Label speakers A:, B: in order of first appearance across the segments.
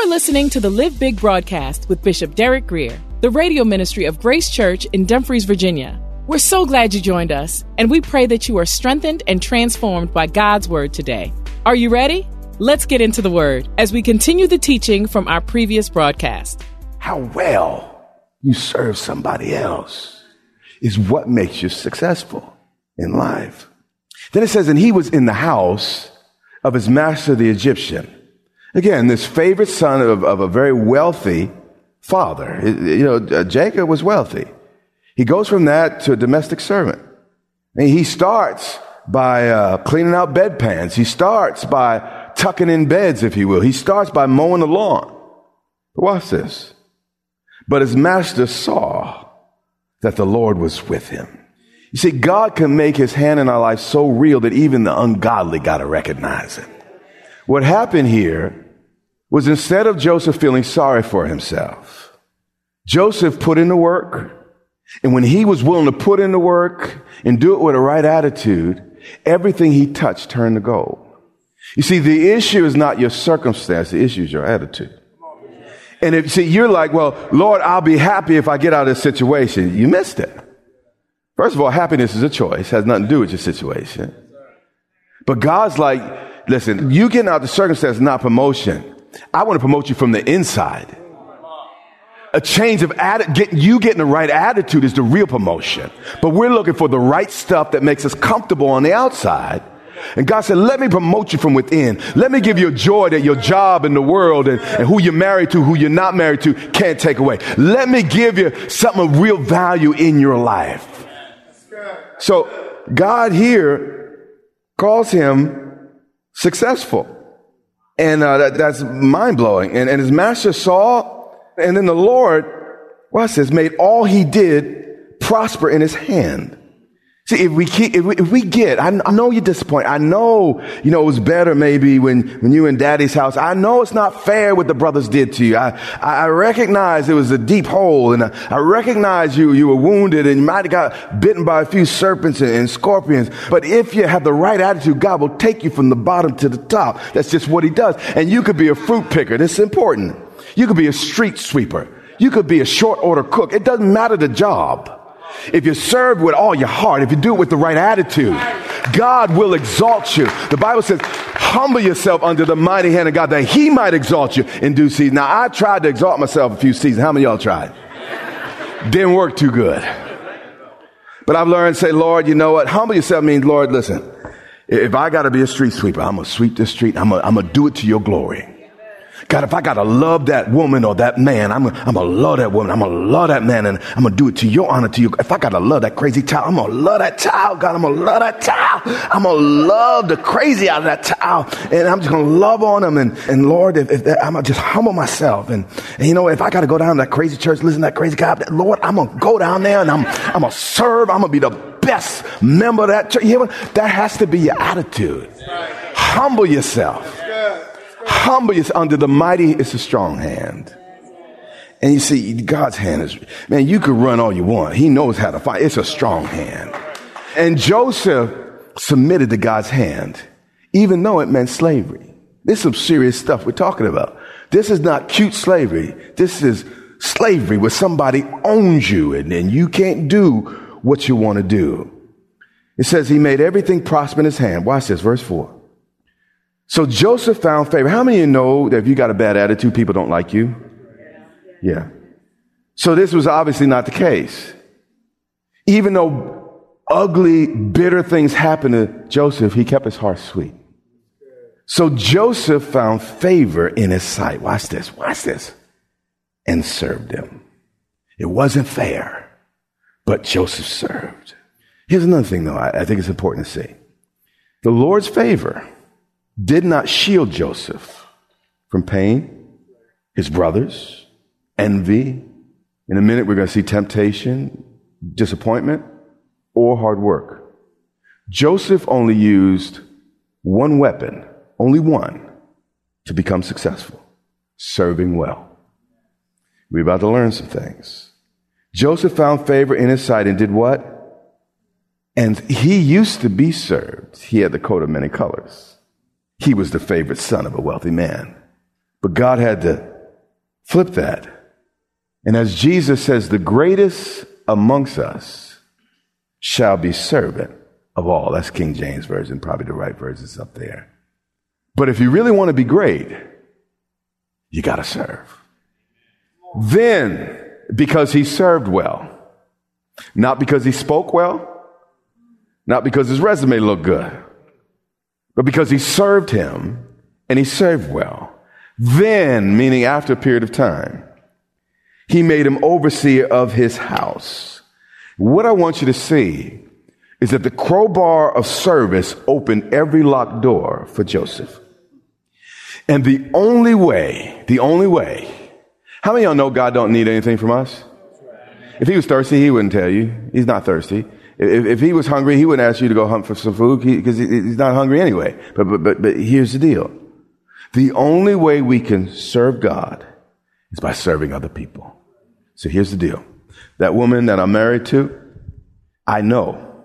A: are listening to the Live Big broadcast with Bishop Derek Grier, the radio ministry of Grace Church in Dumfries, Virginia. We're so glad you joined us, and we pray that you are strengthened and transformed by God's word today. Are you ready? Let's get into the word as we continue the teaching from our previous broadcast.
B: How well you serve somebody else is what makes you successful in life. Then it says, and he was in the house of his master, the Egyptian. Again, this favorite son of, of a very wealthy father. You know, uh, Jacob was wealthy. He goes from that to a domestic servant. And he starts by uh, cleaning out bedpans. He starts by tucking in beds, if you will. He starts by mowing the lawn. Watch this. But his master saw that the Lord was with him. You see, God can make his hand in our life so real that even the ungodly got to recognize it. What happened here was instead of Joseph feeling sorry for himself, Joseph put in the work. And when he was willing to put in the work and do it with a right attitude, everything he touched turned to gold. You see, the issue is not your circumstance. The issue is your attitude. And if, see, you're like, well, Lord, I'll be happy if I get out of this situation. You missed it. First of all, happiness is a choice, has nothing to do with your situation. But God's like, listen, you getting out the circumstance is not promotion. I want to promote you from the inside. A change of attitude, get, you getting the right attitude is the real promotion. But we're looking for the right stuff that makes us comfortable on the outside. And God said, let me promote you from within. Let me give you a joy that your job in the world and, and who you're married to, who you're not married to can't take away. Let me give you something of real value in your life. So God here calls him successful. And uh, that, that's mind blowing. And, and his master saw, and then the Lord, watch this, made all he did prosper in his hand. See, if we, keep, if we, if we get, I, I, know you're disappointed. I know, you know, it was better maybe when, when you were in daddy's house. I know it's not fair what the brothers did to you. I, I recognize it was a deep hole and I, I recognize you, you were wounded and you might have got bitten by a few serpents and, and scorpions. But if you have the right attitude, God will take you from the bottom to the top. That's just what he does. And you could be a fruit picker. This is important. You could be a street sweeper. You could be a short order cook. It doesn't matter the job. If you serve with all your heart, if you do it with the right attitude, God will exalt you. The Bible says, humble yourself under the mighty hand of God that he might exalt you in due season. Now, I tried to exalt myself a few seasons. How many y'all tried? Didn't work too good. But I've learned say, Lord, you know what? Humble yourself means, Lord, listen, if I got to be a street sweeper, I'm going to sweep this street. I'm going to do it to your glory. God, if I gotta love that woman or that man, I'm, I'm gonna love that woman. I'm gonna love that man and I'm gonna do it to your honor, to you. If I gotta love that crazy child, I'm gonna love that child. God, I'm gonna love that child. I'm gonna love the crazy out of that child. And I'm just gonna love on them. And, and Lord, if, if that, I'm gonna just humble myself. And, and you know, if I gotta go down to that crazy church, listen to that crazy guy, Lord, I'm gonna go down there and I'm, I'm gonna serve. I'm gonna be the best member of that church. You know what? That has to be your attitude. Humble yourself humble yourself under the mighty is a strong hand. And you see, God's hand is, man, you could run all you want. He knows how to fight. It's a strong hand. And Joseph submitted to God's hand, even though it meant slavery. This is some serious stuff we're talking about. This is not cute slavery. This is slavery where somebody owns you and then you can't do what you want to do. It says he made everything prosper in his hand. Watch this, verse 4. So Joseph found favor. How many of you know that if you got a bad attitude, people don't like you? Yeah. So this was obviously not the case. Even though ugly, bitter things happened to Joseph, he kept his heart sweet. So Joseph found favor in his sight. Watch this, watch this. And served him. It wasn't fair, but Joseph served. Here's another thing, though, I, I think it's important to see. The Lord's favor did not shield Joseph from pain, his brothers, envy. In a minute, we're going to see temptation, disappointment, or hard work. Joseph only used one weapon, only one, to become successful serving well. We're about to learn some things. Joseph found favor in his sight and did what? And he used to be served. He had the coat of many colors. He was the favorite son of a wealthy man. But God had to flip that. And as Jesus says, the greatest amongst us shall be servant of all. That's King James Version, probably the right version is up there. But if you really want to be great, you got to serve. Then, because he served well, not because he spoke well, not because his resume looked good, but because he served him and he served well. Then, meaning after a period of time, he made him overseer of his house. What I want you to see is that the crowbar of service opened every locked door for Joseph. And the only way, the only way, how many of y'all know God don't need anything from us? If he was thirsty, he wouldn't tell you. He's not thirsty. If, if he was hungry, he wouldn't ask you to go hunt for some food because he, he's not hungry anyway. But, but, but, but here's the deal. The only way we can serve God is by serving other people. So here's the deal. That woman that I'm married to, I know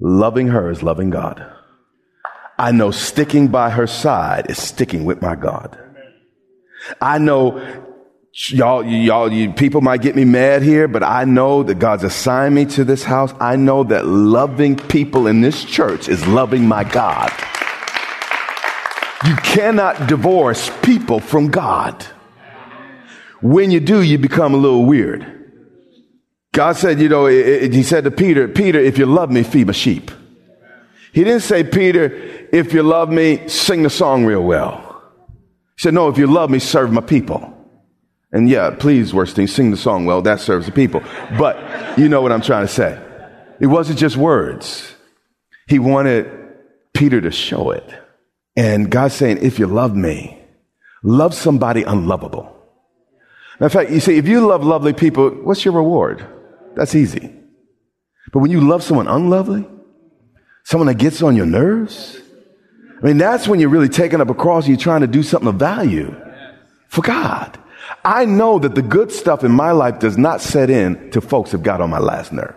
B: loving her is loving God. I know sticking by her side is sticking with my God. I know y'all, y'all, you, people might get me mad here, but I know that God's assigned me to this house. I know that loving people in this church is loving my God. You cannot divorce people from God. When you do, you become a little weird. God said, you know, it, it, he said to Peter, Peter, if you love me, feed my sheep. He didn't say, Peter, if you love me, sing the song real well. He said, no, if you love me, serve my people. And yeah, please, Worstein, sing the song well. That serves the people. But you know what I'm trying to say. It wasn't just words. He wanted Peter to show it. And God's saying, if you love me, love somebody unlovable. In fact, you see, if you love lovely people, what's your reward? That's easy. But when you love someone unlovely, someone that gets on your nerves, I mean, that's when you're really taking up a cross and you're trying to do something of value for God. I know that the good stuff in my life does not set in to folks have got on my last nerve.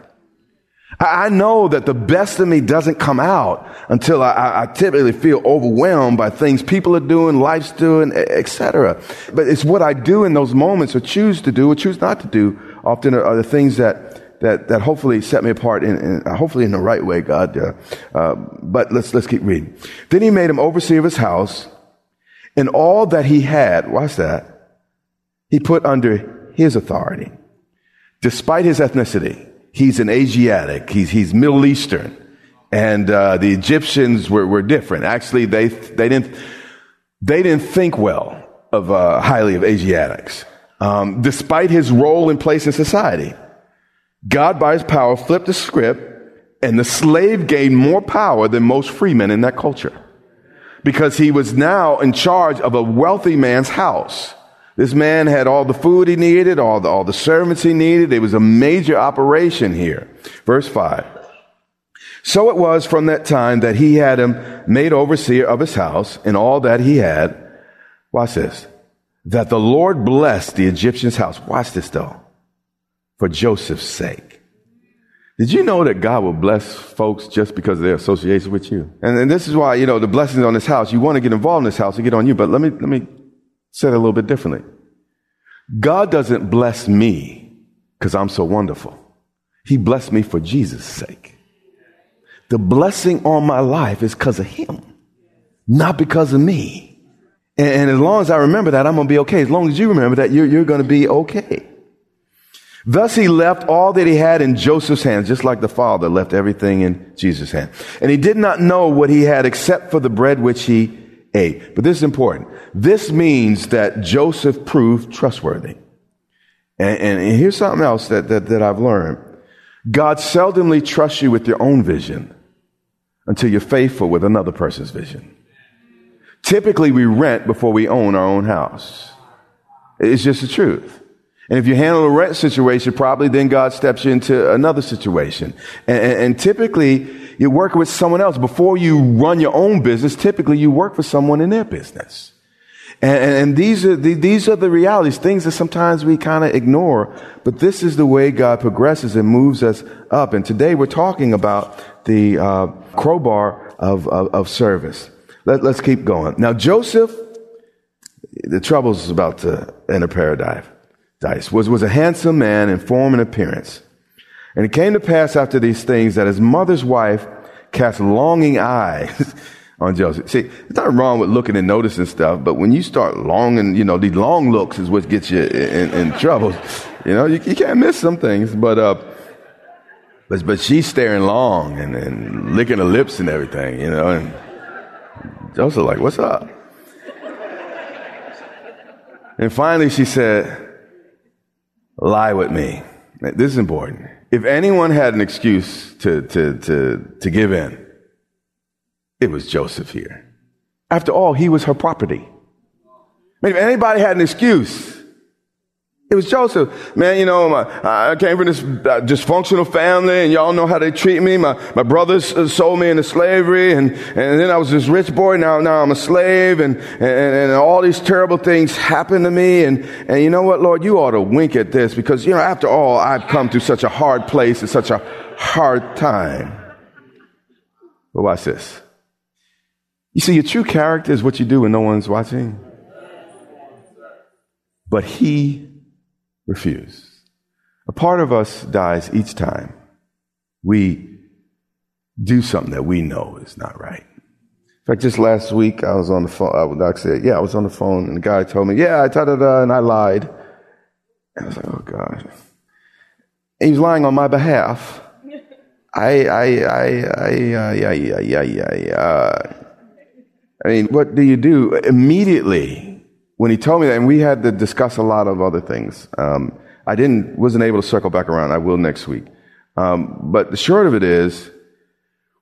B: I know that the best of me doesn't come out until I, I, typically feel overwhelmed by things people are doing, life's doing, etc. But it's what I do in those moments, or choose to do, or choose not to do. Often are the things that that that hopefully set me apart, in, in hopefully in the right way, God. Uh, uh, but let's let's keep reading. Then he made him overseer of his house, and all that he had. Watch that. He put under his authority, despite his ethnicity he's an Asiatic, he's, he's Middle Eastern. And uh, the Egyptians were, were different. Actually, they, they, didn't, they didn't think well of uh, highly of Asiatics, um, despite his role and place in society. God, by his power, flipped the script, and the slave gained more power than most free men in that culture because he was now in charge of a wealthy man's house. This man had all the food he needed, all the, all the servants he needed. It was a major operation here. Verse 5. So it was from that time that he had him made overseer of his house and all that he had. Watch this. That the Lord blessed the Egyptian's house. Watch this though. For Joseph's sake. Did you know that God will bless folks just because of their association with you? And, and this is why, you know, the blessings on this house, you want to get involved in this house to get on you. But let me, let me Said a little bit differently. God doesn't bless me because I'm so wonderful. He blessed me for Jesus' sake. The blessing on my life is because of Him. not because of me. And, and as long as I remember that, I'm going to be okay. As long as you remember that, you're, you're going to be okay. Thus he left all that he had in Joseph's hands, just like the father left everything in Jesus' hand. And he did not know what he had except for the bread which he ate. But this is important. This means that Joseph proved trustworthy. And, and here's something else that, that, that I've learned. God seldomly trusts you with your own vision until you're faithful with another person's vision. Typically, we rent before we own our own house. It's just the truth. And if you handle a rent situation properly, then God steps you into another situation. And, and, and, typically, you work with someone else. Before you run your own business, typically you work for someone in their business. And, and these are the, these are the realities, things that sometimes we kind of ignore. But this is the way God progresses and moves us up. And today we're talking about the uh, crowbar of, of, of service. Let, let's keep going. Now, Joseph, the troubles about to enter paradise dice, was, was a handsome man in form and appearance. And it came to pass after these things that his mother's wife cast longing eyes on Joseph. See, it's not wrong with looking and noticing stuff, but when you start longing, you know, these long looks is what gets you in, in, trouble. You know, you, you, can't miss some things, but, uh, but, but she's staring long and, and licking her lips and everything, you know, and Joseph like, what's up? And finally she said, lie with me. This is important. If anyone had an excuse to, to, to, to give in, it was Joseph here. After all, he was her property. I mean, if anybody had an excuse, it was Joseph. Man, you know, my, I came from this uh, dysfunctional family and y'all know how they treat me. My, my brothers uh, sold me into slavery and, and then I was this rich boy. Now, now I'm a slave and, and, and all these terrible things happened to me. And, and you know what, Lord, you ought to wink at this because, you know, after all, I've come to such a hard place and such a hard time. But watch this. You see, your true character is what you do when no one's watching. But he refuse. A part of us dies each time we do something that we know is not right. In fact, just last week I was on the phone. I said, "Yeah, I was on the phone," and the guy told me, "Yeah, I da da da," and I lied. And I was like, "Oh God!" And he was lying on my behalf. I, I, I, I, uh, yeah, yeah, yeah, yeah, yeah. I mean, what do you do immediately? When he told me that, and we had to discuss a lot of other things. Um, I didn't, wasn't able to circle back around. I will next week. Um, but the short of it is,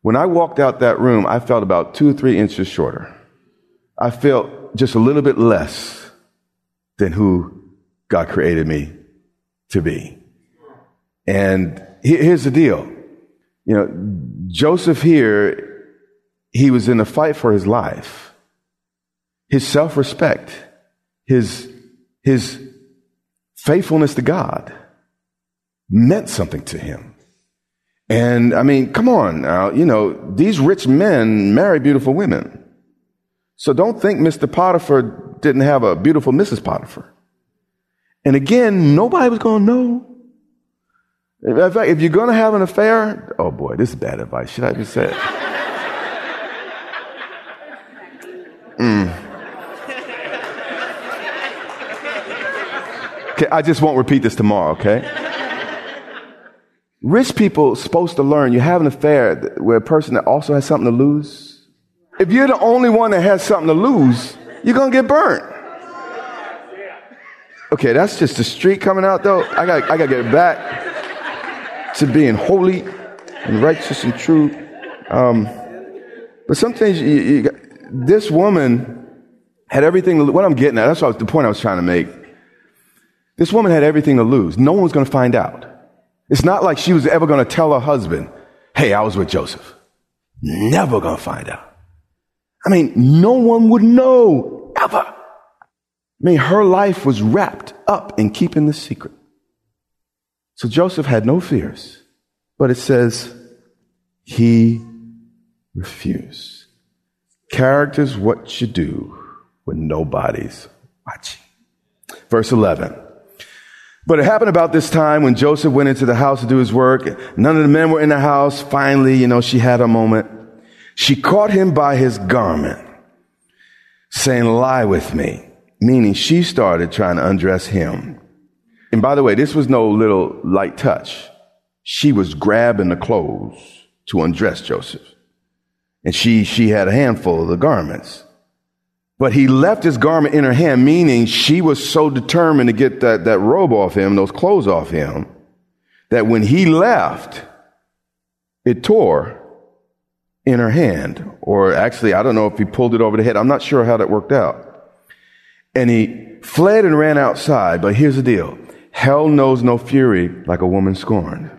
B: when I walked out that room, I felt about two or three inches shorter. I felt just a little bit less than who God created me to be. And here's the deal. You know, Joseph here, he was in a fight for his life, his self respect his, his faithfulness to God meant something to him. And I mean, come on now, you know, these rich men marry beautiful women. So don't think Mr. Potiphar didn't have a beautiful Mrs. Potiphar. And again, nobody was going to know. In fact, if you're going to have an affair, oh boy, this is bad advice. Should I just say it? Mm. Okay, I just won't repeat this tomorrow, okay? Rich people supposed to learn you have an affair with a person that also has something to lose. If you're the only one that has something to lose, you're gonna get burnt. Okay, that's just the street coming out though. I got I gotta get back to being holy and righteous and true. Um, but sometimes you, you, this woman had everything. What I'm getting at, that's what the point I was trying to make this woman had everything to lose. No one was going to find out. It's not like she was ever going to tell her husband, Hey, I was with Joseph. Never going to find out. I mean, no one would know ever. I mean, her life was wrapped up in keeping the secret. So Joseph had no fears, but it says he refused. Character's what you do when nobody's watching. Verse 11. But it happened about this time when Joseph went into the house to do his work. None of the men were in the house. Finally, you know, she had a moment. She caught him by his garment saying, lie with me, meaning she started trying to undress him. And by the way, this was no little light touch. She was grabbing the clothes to undress Joseph. And she, she had a handful of the garments. But he left his garment in her hand, meaning she was so determined to get that, that robe off him, those clothes off him, that when he left, it tore in her hand. Or actually, I don't know if he pulled it over the head. I'm not sure how that worked out. And he fled and ran outside. But here's the deal. Hell knows no fury like a woman scorned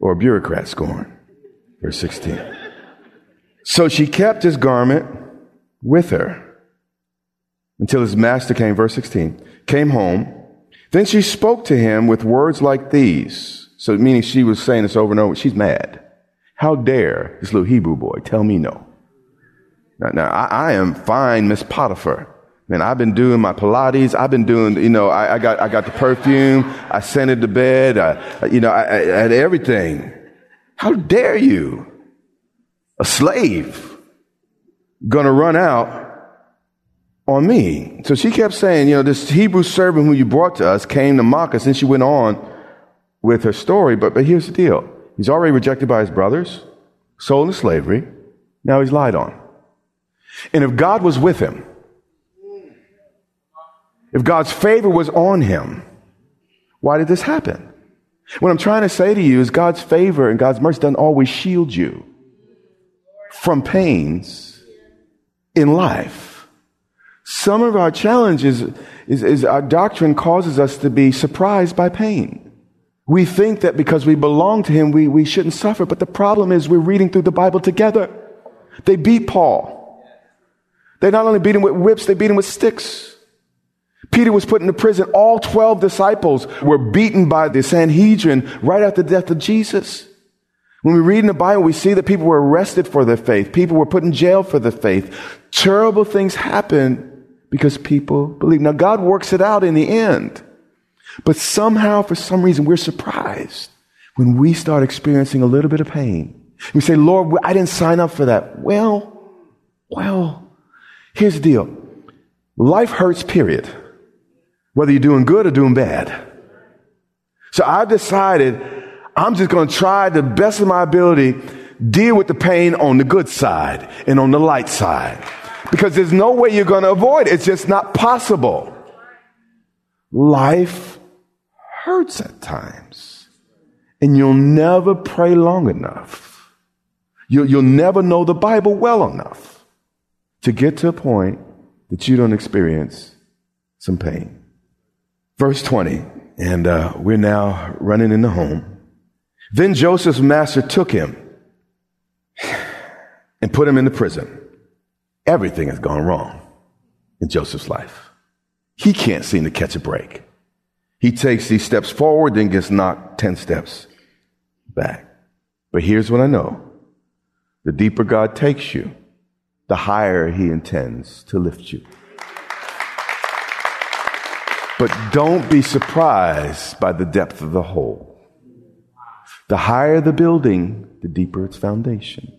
B: or a bureaucrat scorned. Verse 16. So she kept his garment with her until his master came, verse 16, came home. Then she spoke to him with words like these. So meaning she was saying this over and over. She's mad. How dare this little Hebrew boy tell me no? Now, now I, I, am fine, Miss Potiphar. Man, I've been doing my Pilates. I've been doing, you know, I, I got, I got the perfume. I scented the bed. I, you know, I, I had everything. How dare you? A slave gonna run out on me. So she kept saying, you know, this Hebrew servant who you brought to us came to mock us. And she went on with her story. But, but here's the deal. He's already rejected by his brothers, sold into slavery. Now he's lied on. And if God was with him, if God's favor was on him, why did this happen? What I'm trying to say to you is God's favor and God's mercy doesn't always shield you from pains in life. Some of our challenges is, is our doctrine causes us to be surprised by pain. We think that because we belong to him, we, we shouldn't suffer. But the problem is we're reading through the Bible together. They beat Paul. They not only beat him with whips, they beat him with sticks. Peter was put into prison. All 12 disciples were beaten by the Sanhedrin right after the death of Jesus. When we read in the Bible, we see that people were arrested for their faith. People were put in jail for their faith. Terrible things happen because people believe. Now, God works it out in the end. But somehow, for some reason, we're surprised when we start experiencing a little bit of pain. We say, Lord, I didn't sign up for that. Well, well, here's the deal. Life hurts, period. Whether you're doing good or doing bad. So I've decided I'm just going to try the best of my ability deal with the pain on the good side and on the light side. Because there's no way you're going to avoid it. It's just not possible. Life hurts at times. And you'll never pray long enough. You'll, you'll never know the Bible well enough to get to a point that you don't experience some pain. Verse 20, and uh, we're now running in the home. Then Joseph's master took him and put him in the prison. Everything has gone wrong in Joseph's life. He can't seem to catch a break. He takes these steps forward, then gets knocked 10 steps back. But here's what I know the deeper God takes you, the higher He intends to lift you. But don't be surprised by the depth of the hole. The higher the building, the deeper its foundation.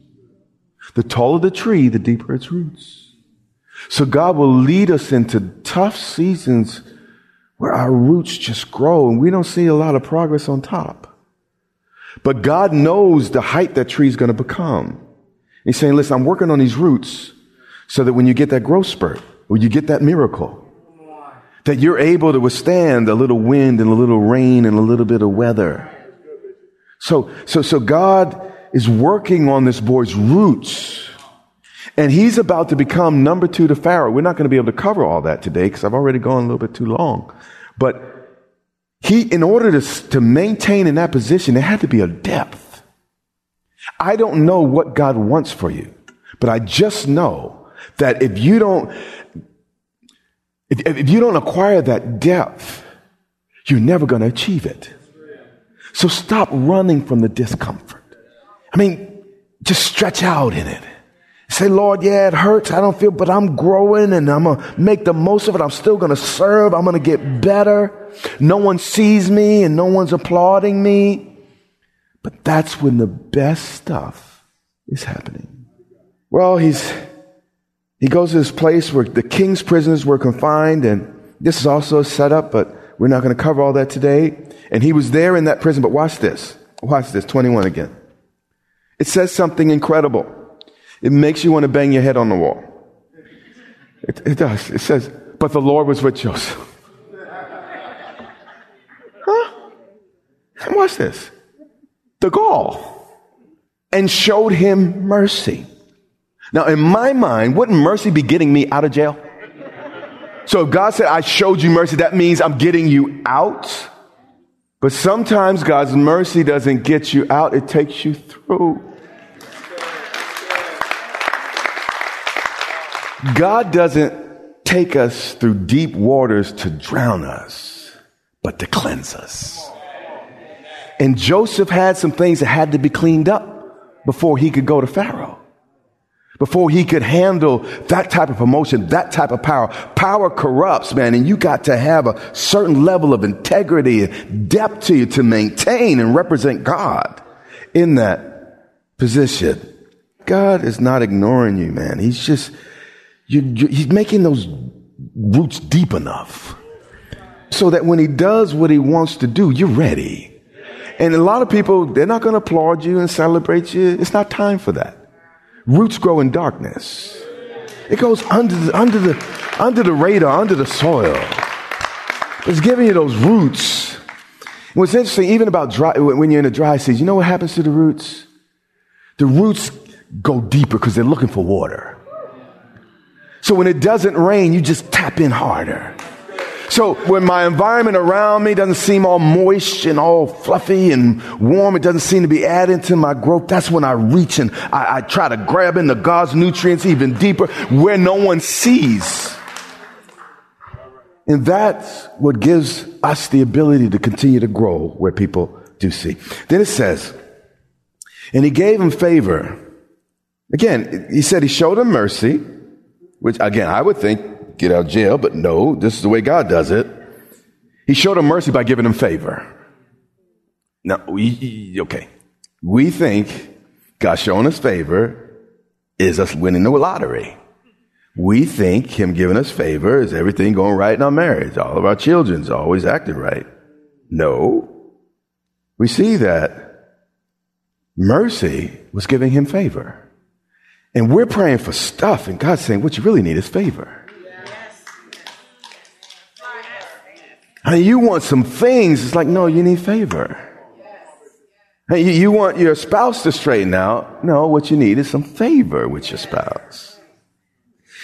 B: The taller the tree, the deeper its roots. So God will lead us into tough seasons where our roots just grow and we don't see a lot of progress on top. But God knows the height that tree is going to become. He's saying, listen, I'm working on these roots so that when you get that growth spurt, when you get that miracle, that you're able to withstand a little wind and a little rain and a little bit of weather. So, so, so God is working on this boy's roots. And he's about to become number two to Pharaoh. We're not going to be able to cover all that today because I've already gone a little bit too long. But he, in order to, to maintain in that position, there had to be a depth. I don't know what God wants for you, but I just know that if you don't, if, if you don't acquire that depth, you're never going to achieve it. So stop running from the discomfort. I mean, just stretch out in it. Say, Lord, yeah, it hurts. I don't feel, but I'm growing and I'm going to make the most of it. I'm still going to serve. I'm going to get better. No one sees me and no one's applauding me. But that's when the best stuff is happening. Well, he's He goes to this place where the king's prisoners were confined, and this is also a setup, but we're not going to cover all that today. And he was there in that prison, but watch this. Watch this, 21 again. It says something incredible. It makes you want to bang your head on the wall. It, it does. It says, but the Lord was with Joseph. Huh? And watch this. The gall. And showed him mercy. Now, in my mind, wouldn't mercy be getting me out of jail? So if God said, I showed you mercy, that means I'm getting you out. But sometimes God's mercy doesn't get you out, it takes you through. God doesn't take us through deep waters to drown us, but to cleanse us. And Joseph had some things that had to be cleaned up before he could go to Pharaoh before he could handle that type of promotion, that type of power. Power corrupts, man, and you got to have a certain level of integrity and depth to you to maintain and represent God in that position. God is not ignoring you, man. He's just, you, you, he's making those roots deep enough so that when he does what he wants to do, you're ready. And a lot of people, they're not going to applaud you and celebrate you. It's not time for that. Roots grow in darkness. It goes under the, under the, under the radar, under the soil. It's giving you those roots. What's interesting, even about dry, when you're in a dry season, you know what happens to the roots? The roots go deeper because they're looking for water. So when it doesn't rain, you just tap in harder. So when my environment around me doesn't seem all moist and all fluffy and warm, it doesn't seem to be adding to my growth. That's when I reach and I, I try to grab into God's nutrients even deeper where no one sees. And that's what gives us the ability to continue to grow where people do see. Then it says, and he gave him favor. Again, he said he showed him mercy, which again, I would think get out of jail, but no, this is the way God does it. He showed him mercy by giving him favor. Now, we, okay. We think God showing us favor is us winning the lottery. We think him giving us favor is everything going right in our marriage. All of our children's always acting right. No. We see that mercy was giving him favor. And we're praying for stuff, and God's saying, what you really need is favor. Hey, you want some things. It's like, no, you need favor. Hey, you, you want your spouse to straighten out. No, what you need is some favor with your spouse.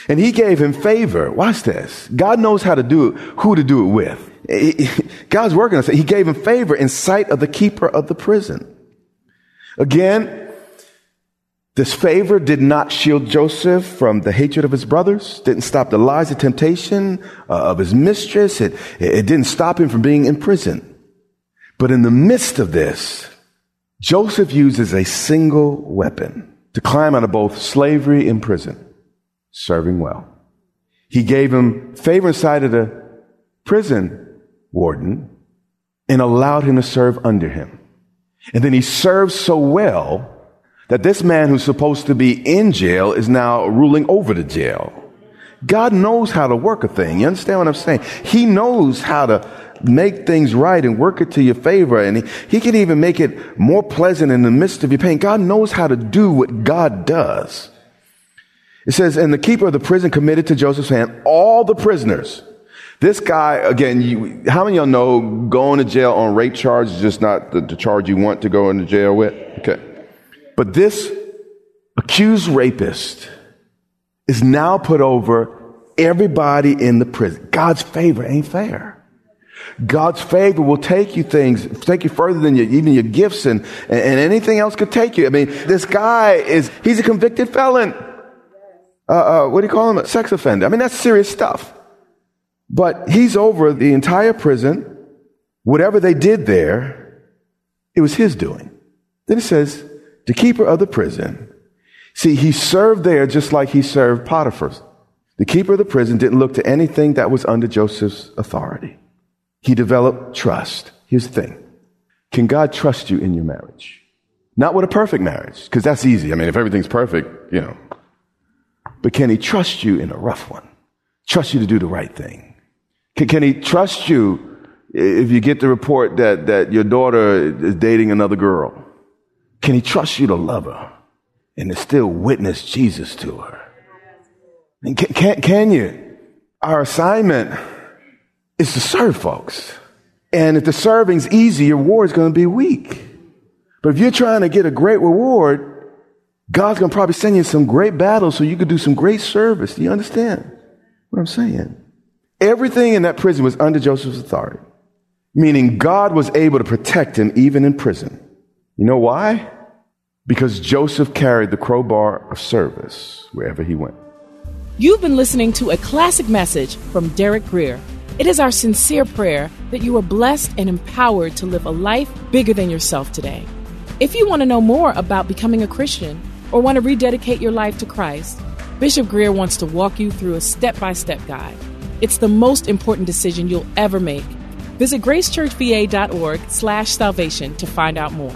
B: And he gave him favor. Watch this. God knows how to do it, who to do it with. God's working on it. He gave him favor in sight of the keeper of the prison. Again, this favor did not shield Joseph from the hatred of his brothers, didn't stop the lies and temptation uh, of his mistress. It, it didn't stop him from being in prison. But in the midst of this, Joseph uses a single weapon to climb out of both slavery and prison, serving well. He gave him favor inside of the prison warden and allowed him to serve under him. And then he served so well that this man who's supposed to be in jail is now ruling over the jail. God knows how to work a thing. You understand what I'm saying? He knows how to make things right and work it to your favor. And he, he can even make it more pleasant in the midst of your pain. God knows how to do what God does. It says, and the keeper of the prison committed to Joseph's hand all the prisoners. This guy, again, you, how many of y'all know going to jail on rape charge is just not the, the charge you want to go into jail with? But this accused rapist is now put over everybody in the prison. God's favor ain't fair. God's favor will take you things, take you further than your, even your gifts and, and anything else could take you. I mean, this guy is, he's a convicted felon. Uh, uh, what do you call him? A sex offender. I mean, that's serious stuff. But he's over the entire prison. Whatever they did there, it was his doing. Then it says, the keeper of the prison. See, he served there just like he served Potiphar's. The keeper of the prison didn't look to anything that was under Joseph's authority. He developed trust. Here's the thing. Can God trust you in your marriage? Not with a perfect marriage, because that's easy. I mean, if everything's perfect, you know. but can he trust you in a rough one? Trust you to do the right thing? Can, can he trust you if you get the report that, that your daughter is dating another girl? Can he trust you to love her and to still witness Jesus to her? And can, can, can you? Our assignment is to serve folks. And if the serving's easy, your reward's going to be weak. But if you're trying to get a great reward, God's going to probably send you some great battles so you could do some great service. Do you understand what I'm saying? Everything in that prison was under Joseph's authority, meaning God was able to protect him even in prison. You know why? Because Joseph carried the crowbar of service wherever he went.
A: You've been listening to a classic message from Derek Grier. It is our sincere prayer that you are blessed and empowered to live a life bigger than yourself today. If you want to know more about becoming a Christian or want to rededicate your life to Christ, Bishop Grier wants to walk you through a step by step guide. It's the most important decision you'll ever make. Visit gracechurchva.org slash salvation to find out more.